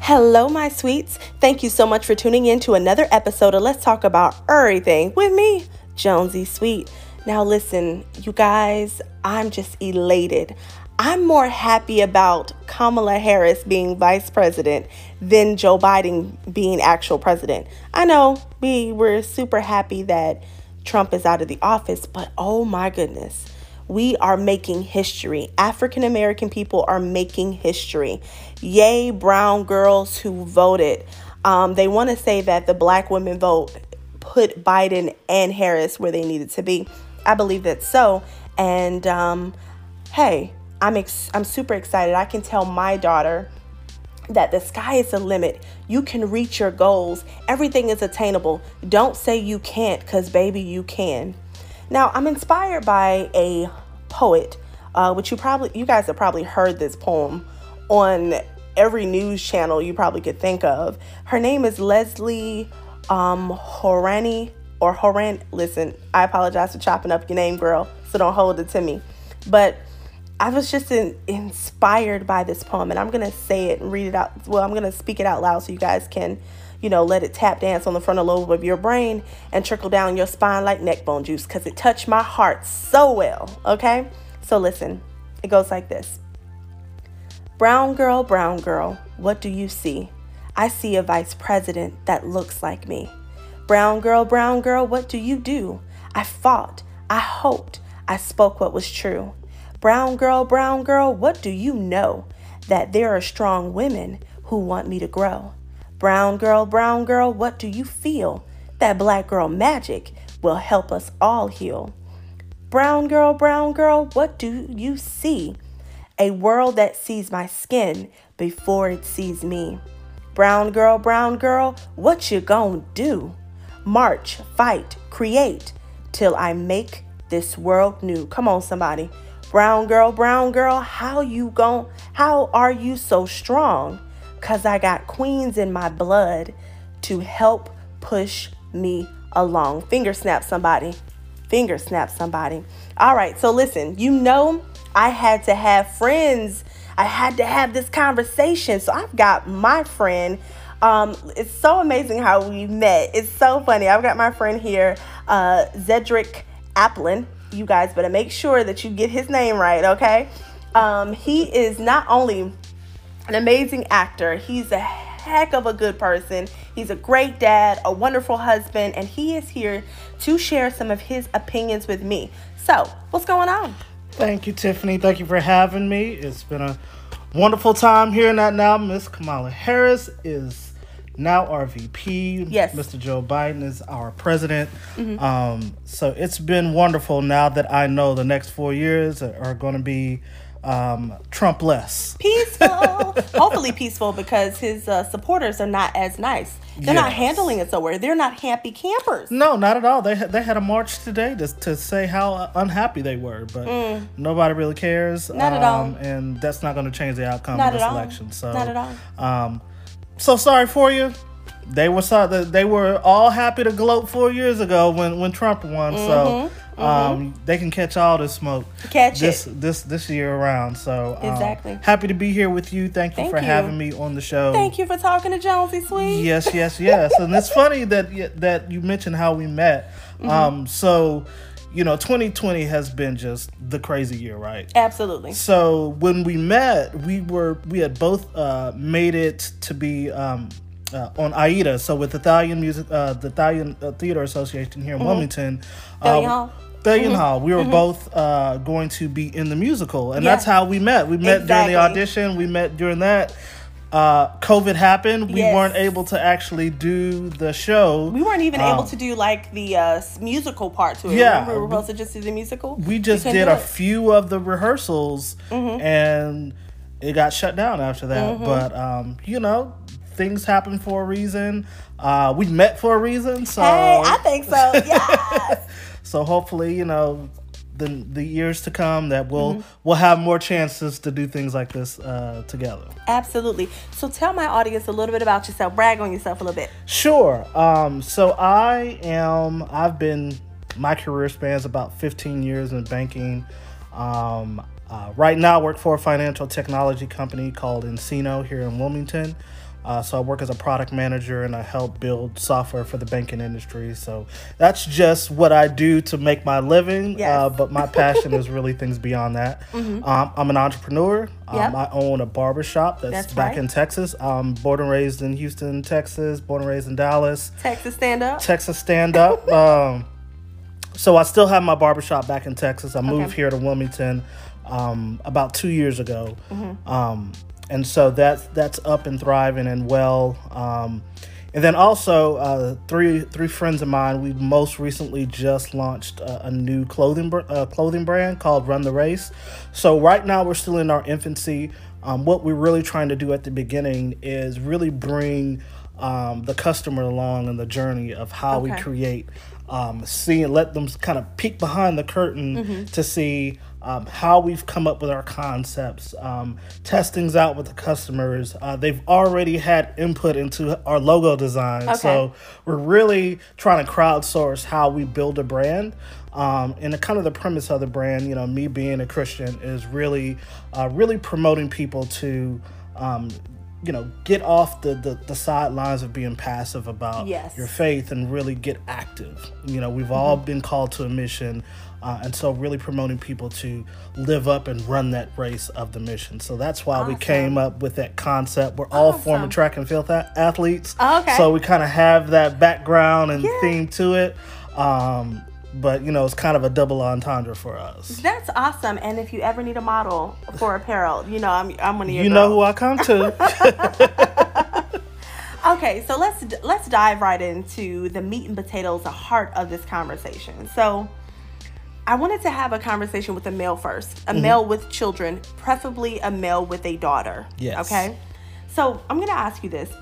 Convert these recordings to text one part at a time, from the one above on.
Hello, my sweets. Thank you so much for tuning in to another episode of Let's Talk About Everything with me, Jonesy Sweet. Now, listen, you guys, I'm just elated. I'm more happy about Kamala Harris being vice president than Joe Biden being actual president. I know we were super happy that Trump is out of the office, but oh my goodness we are making history. African American people are making history. Yay, brown girls who voted. Um, they want to say that the black women vote put Biden and Harris where they needed to be. I believe that's so. And um, hey, I'm ex- I'm super excited. I can tell my daughter that the sky is the limit. You can reach your goals. Everything is attainable. Don't say you can't, because baby, you can. Now, I'm inspired by a poet, uh, which you probably, you guys have probably heard this poem on every news channel you probably could think of. Her name is Leslie um, Horani or Horan. Listen, I apologize for chopping up your name, girl, so don't hold it to me. But I was just in, inspired by this poem, and I'm gonna say it and read it out. Well, I'm gonna speak it out loud so you guys can you know, let it tap dance on the frontal lobe of your brain and trickle down your spine like neck bone juice because it touched my heart so well. Okay? So listen, it goes like this Brown girl, brown girl, what do you see? I see a vice president that looks like me. Brown girl, brown girl, what do you do? I fought, I hoped, I spoke what was true. Brown girl, brown girl, what do you know? That there are strong women who want me to grow. Brown girl, brown girl, what do you feel? That black girl magic will help us all heal. Brown girl, brown girl, what do you see? A world that sees my skin before it sees me. Brown girl, brown girl, what you gonna do? March, fight, create till I make this world new. Come on, somebody. Brown girl, brown girl, how you gon' how are you so strong? Because I got queens in my blood to help push me along. Finger snap somebody. Finger snap somebody. All right, so listen, you know, I had to have friends. I had to have this conversation. So I've got my friend. Um, it's so amazing how we met. It's so funny. I've got my friend here, uh, Zedrick Applin. You guys better make sure that you get his name right, okay? Um, he is not only an amazing actor. He's a heck of a good person. He's a great dad, a wonderful husband, and he is here to share some of his opinions with me. So, what's going on? Thank you, Tiffany. Thank you for having me. It's been a wonderful time hearing that now. Miss Kamala Harris is now our VP. Yes. Mr. Joe Biden is our president. Mm-hmm. Um, so it's been wonderful now that I know the next four years are going to be um, Trump less. Peaceful. Hopefully peaceful because his uh, supporters are not as nice. They're yes. not handling it so well. They're not happy campers. No, not at all. They had, they had a march today to, to say how unhappy they were, but mm. nobody really cares. Not um, at all. And that's not going to change the outcome not of this election. So not at all. Um, so sorry for you. They were they were all happy to gloat four years ago when when Trump won. Mm-hmm. So Mm-hmm. Um, they can catch all the smoke. Catch this it. this this year around. So um, exactly. Happy to be here with you. Thank you Thank for you. having me on the show. Thank you for talking to Jonesy Sweet. Yes, yes, yes. and it's funny that that you mentioned how we met. Mm-hmm. Um, so you know 2020 has been just the crazy year right absolutely so when we met we were we had both uh, made it to be um, uh, on AIDA, so with the Thalian Music, uh, the Thalian uh, Theater Association here in mm-hmm. Wilmington, uh, mm-hmm. Hall. We were mm-hmm. both uh, going to be in the musical, and yeah. that's how we met. We met exactly. during the audition. We met during that. Uh, COVID happened. We yes. weren't able to actually do the show. We weren't even um, able to do like the uh, musical part to it. Yeah, Remember we were supposed to just do the musical. We just we did a few of the rehearsals, mm-hmm. and it got shut down after that. Mm-hmm. But um, you know, things happen for a reason. Uh, we met for a reason. So hey, I think so. Yes. So hopefully, you know, the the years to come that we'll mm-hmm. we'll have more chances to do things like this uh, together. Absolutely. So tell my audience a little bit about yourself. Brag on yourself a little bit. Sure. Um, so I am. I've been. My career spans about 15 years in banking. Um, uh, right now, I work for a financial technology company called nCino here in Wilmington. Uh, so I work as a product manager and I help build software for the banking industry. So that's just what I do to make my living. Uh, yes. Uh, but my passion is really things beyond that. Mm-hmm. Um, I'm an entrepreneur. Um, yep. I own a barbershop that's, that's back right. in Texas. I'm born and raised in Houston, Texas. Born and raised in Dallas. Texas stand up. Texas stand up. um, so I still have my barbershop back in Texas. I moved okay. here to Wilmington um, about two years ago. Mm-hmm. Um, and so that's that's up and thriving and well. Um, and then also uh, three three friends of mine. We most recently just launched a, a new clothing uh, clothing brand called Run the Race. So right now we're still in our infancy. Um, what we're really trying to do at the beginning is really bring um, the customer along in the journey of how okay. we create. Um, seeing let them kind of peek behind the curtain mm-hmm. to see um, how we've come up with our concepts, um, testings out with the customers. Uh, they've already had input into our logo design. Okay. So we're really trying to crowdsource how we build a brand. Um, and the kind of the premise of the brand, you know, me being a Christian, is really, uh, really promoting people to, um, you know, get off the, the, the, sidelines of being passive about yes. your faith and really get active. You know, we've mm-hmm. all been called to a mission. Uh, and so really promoting people to live up and run that race of the mission. So that's why awesome. we came up with that concept. We're all awesome. former track and field athletes. Okay. So we kind of have that background and yeah. theme to it. Um, but you know, it's kind of a double entendre for us. That's awesome. And if you ever need a model for apparel, you know, I'm I'm one of your. You girls. know who I come to. okay, so let's let's dive right into the meat and potatoes, the heart of this conversation. So I wanted to have a conversation with a male first, a mm-hmm. male with children, preferably a male with a daughter. Yes. Okay. So I'm going to ask you this.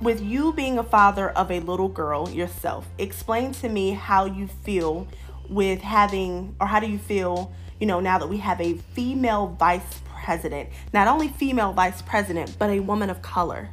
With you being a father of a little girl yourself, explain to me how you feel with having, or how do you feel, you know, now that we have a female vice president, not only female vice president, but a woman of color?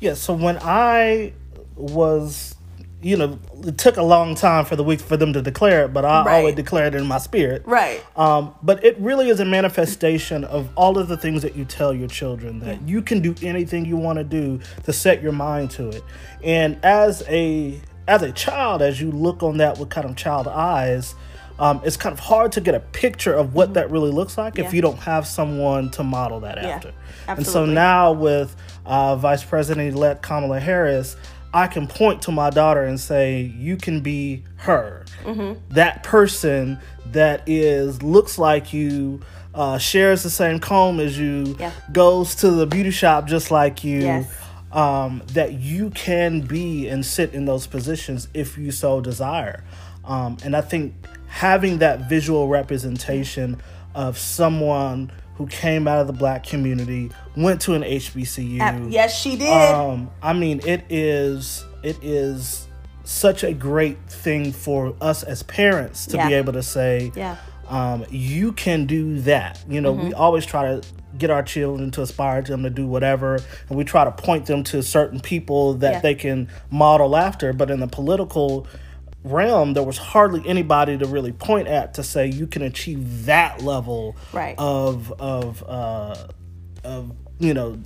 Yeah. So when I was you know, it took a long time for the week for them to declare it, but I right. always declare it in my spirit. Right. Um, but it really is a manifestation of all of the things that you tell your children that yeah. you can do anything you want to do to set your mind to it. And as a as a child, as you look on that with kind of child eyes, um, it's kind of hard to get a picture of what mm-hmm. that really looks like yeah. if you don't have someone to model that yeah, after. Absolutely. And so now with uh, Vice President elect Kamala Harris, I can point to my daughter and say, "You can be her." Mm-hmm. That person that is looks like you, uh, shares the same comb as you, yeah. goes to the beauty shop just like you. Yes. Um, that you can be and sit in those positions if you so desire. Um, and I think having that visual representation of someone who came out of the black community, went to an HBCU. yes, she did. Um, I mean, it is it is such a great thing for us as parents to yeah. be able to say, yeah. um, you can do that. You know, mm-hmm. we always try to get our children to aspire to them to do whatever, and we try to point them to certain people that yeah. they can model after. But in the political realm, there was hardly anybody to really point at to say you can achieve that level right. of of uh, of you know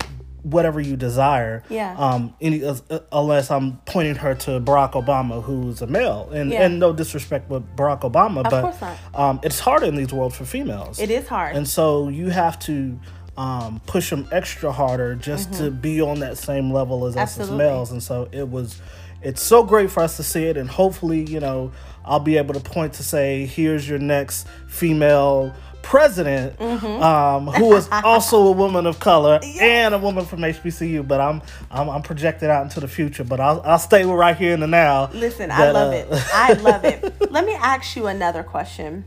whatever you desire. Yeah. Um. Any uh, unless I'm pointing her to Barack Obama, who's a male, and yeah. and no disrespect with Barack Obama, of but um, it's hard in these worlds for females. It is hard, and so you have to. Um, push them extra harder just mm-hmm. to be on that same level as Absolutely. us as males, and so it was it's so great for us to see it, and hopefully, you know, I'll be able to point to say, here's your next female president, mm-hmm. um, who is also a woman of color and a woman from HBCU. But I'm, I'm, I'm projected out into the future. But I'll I'll stay right here in the now. Listen, that, I love uh, it. I love it. Let me ask you another question.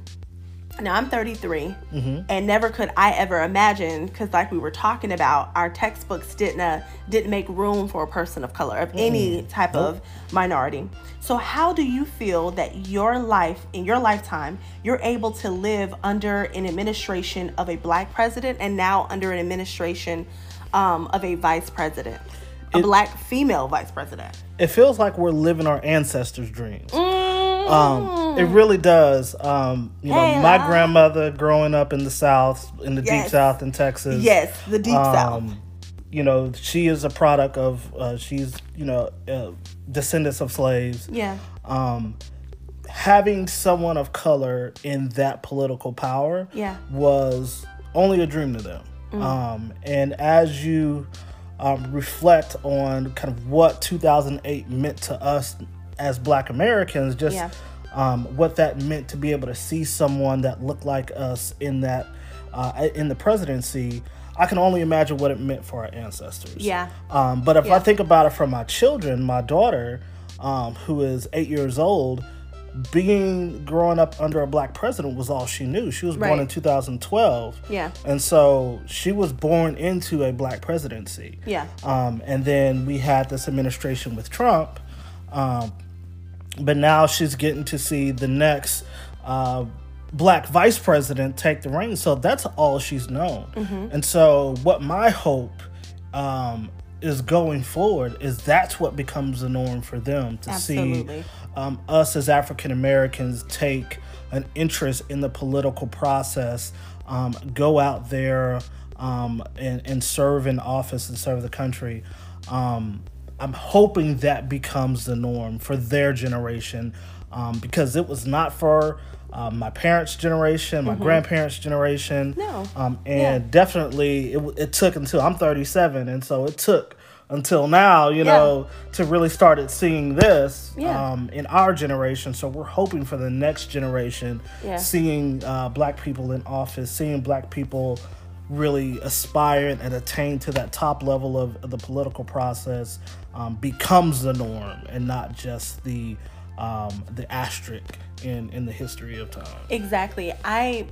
Now I'm 33, mm-hmm. and never could I ever imagine, because like we were talking about, our textbooks didn't uh, didn't make room for a person of color of mm-hmm. any type nope. of minority. So how do you feel that your life in your lifetime you're able to live under an administration of a black president and now under an administration um, of a vice president, a it, black female vice president? It feels like we're living our ancestors' dreams. Mm um, it really does. Um, you know, hey, my grandmother growing up in the South, in the yes. deep South in Texas. Yes, the deep um, South. you know, she is a product of uh, she's you know uh, descendants of slaves. Yeah. Um, having someone of color in that political power yeah. was only a dream to them. Mm. Um, and as you um, reflect on kind of what 2008 meant to us as Black Americans, just yeah. um, what that meant to be able to see someone that looked like us in that uh, in the presidency. I can only imagine what it meant for our ancestors. Yeah. Um, but if yeah. I think about it from my children, my daughter, um, who is eight years old, being growing up under a black president was all she knew. She was right. born in 2012. Yeah. And so she was born into a black presidency. Yeah. Um, and then we had this administration with Trump. Um, but now she's getting to see the next uh, black vice president take the reins. So that's all she's known. Mm-hmm. And so, what my hope um, is going forward is that's what becomes the norm for them to Absolutely. see um, us as African Americans take an interest in the political process, um, go out there um, and, and, serve in office and serve the country. I'm hoping that becomes the norm for their generation um, because it was not for um, my parents' generation, my mm-hmm. grandparents' generation. No. Um, and yeah. definitely it, it took until I'm 37. And so it took until now, you yeah. know, to really started seeing this yeah. um, in our generation. So we're hoping for the next generation, yeah. seeing uh, black people in office, seeing black people really aspire and attain to that top level of, the political process um, becomes the norm and not just the um, the asterisk in in the history of time. Exactly. I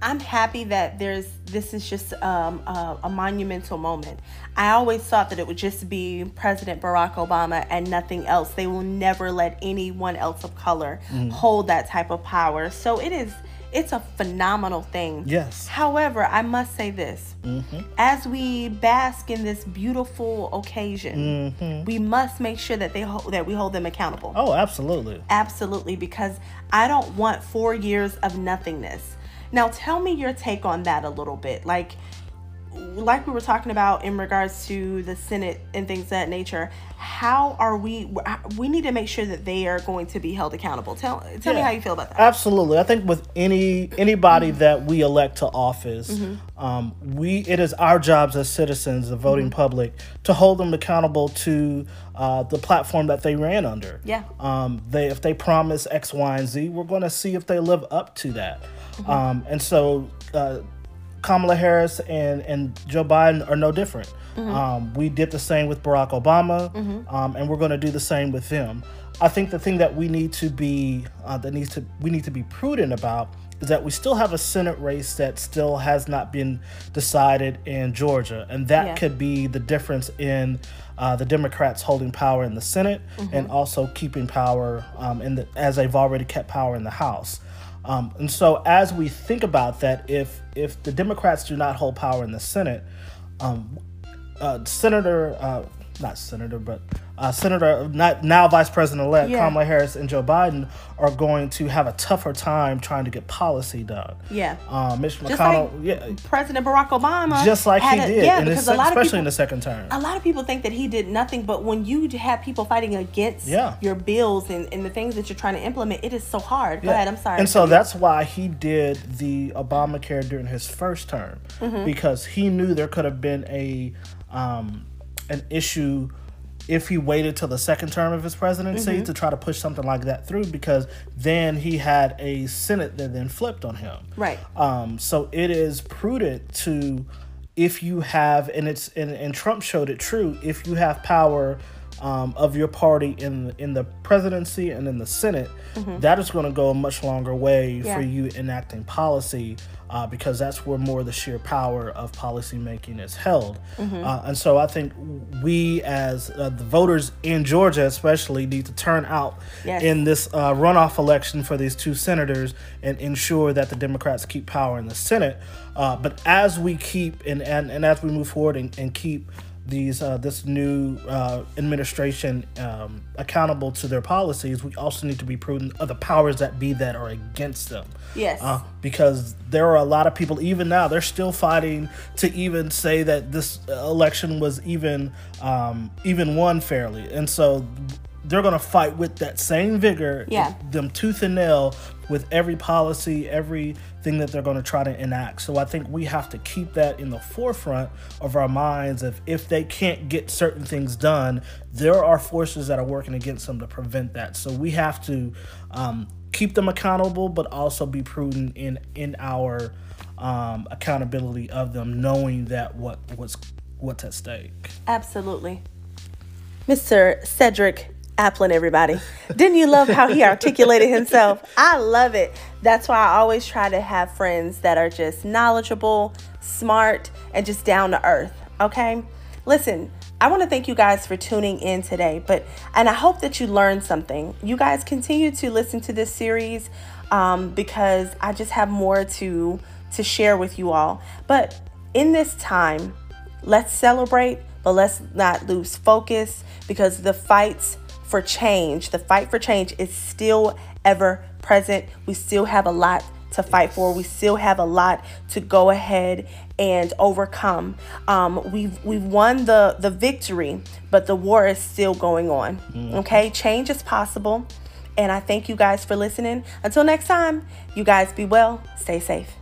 I'm happy that there's this is just um, a, a, monumental moment. I always thought that it would just be President Barack Obama and nothing else. They will never let anyone else of color mm. hold that type of power. So it is it's a phenomenal thing. Yes. However, I must say this: mm-hmm. as we bask in this beautiful occasion, mm-hmm. we must make sure that they ho- that we hold them accountable. Oh, absolutely. Absolutely, because I don't want four years of nothingness. Now, tell me your take on that a little bit. Like, like we were talking about in regards to the Senate and things of that nature, how are we? We need to make sure that they are going to be held accountable. Tell tell yeah, me how you feel about that. Absolutely, I think with any anybody mm-hmm. that we elect to office, mm-hmm. um, we it is our jobs as citizens, the voting mm-hmm. public, to hold them accountable to uh, the platform that they ran under. Yeah. Um, they if they promise X, Y, and Z, we're going to see if they live up to that. Mm-hmm. Um, and so. Uh, Kamala Harris and, and Joe Biden are no different. Mm-hmm. Um, we did the same with Barack Obama, mm-hmm. um, and we're going to do the same with them. I think the thing that we need to be uh, that needs to we need to be prudent about is that we still have a Senate race that still has not been decided in Georgia, and that yeah. could be the difference in uh, the Democrats holding power in the Senate mm-hmm. and also keeping power um, in the, as they've already kept power in the House. Um, and so, as we think about that, if if the Democrats do not hold power in the Senate, um, uh, Senator, uh, not Senator, but uh, Senator, not now Vice President elect yeah. Kamala Harris and Joe Biden are going to have a tougher time trying to get policy done. Yeah. Um, Mitch McConnell, like yeah, President Barack Obama, just like he a, did, yeah, because his, a lot especially of people, in the second term. A lot of people think that he did nothing, but when you have people fighting against yeah. your bills and, and the things that you're trying to implement, it is so hard. Go ahead, I'm sorry. And so that's why he did the Obamacare during his first term mm-hmm. because he knew there could have been a um, an issue if he waited till the second term of his presidency mm-hmm. to try to push something like that through because then he had a Senate that then flipped on him. Right. Um, so it is prudent to, if you have, and it's and, and Trump showed it true, if you have power um, of your party in in the presidency and in the Senate, mm-hmm. that is going to go a much longer way yeah. for you enacting policy uh, because that's where more of the sheer power of policymaking is held. Mm-hmm. Uh, and so I think we, as uh, the voters in Georgia, especially, need to turn out yes. in this uh, runoff election for these two senators and ensure that the Democrats keep power in the Senate. Uh, but as we keep and, and, and as we move forward and, and keep these uh, this new uh, administration um, accountable to their policies, we also need to be prudent of the powers that be that are against them. Yes. Uh, because there are a lot of people, even now, they're still fighting to even say that this election was even um, even won fairly, and so they're going to fight with that same vigor, yeah. them tooth and nail with every policy, everything that they're going to try to enact. So I think we have to keep that in the forefront of our minds. Of if they can't get certain things done, there are forces that are working against them to prevent that. So we have to um, keep them accountable, but also be prudent in in our um, accountability of them, knowing that what what's what's at stake. Absolutely. Mr. Zedrick Applin, everybody. Didn't you love how he articulated himself? I love it. That's why I always try to have friends that are just knowledgeable, smart, and just down to earth. Okay? Listen, I want to thank you guys for tuning in today, but and I hope that you learned something. You guys continue to listen to this series um, because I just have more to to share with you all. But in this time, let's celebrate, but let's not lose focus because the fights for change, the fight for change is still ever present. We still have a lot to fight for. We still have a lot to go ahead and overcome. Um, we've we've won the the victory, but the war is still going on. Mm. Okay, change is possible, and I thank you guys for listening. Until next time, you guys be well, stay safe.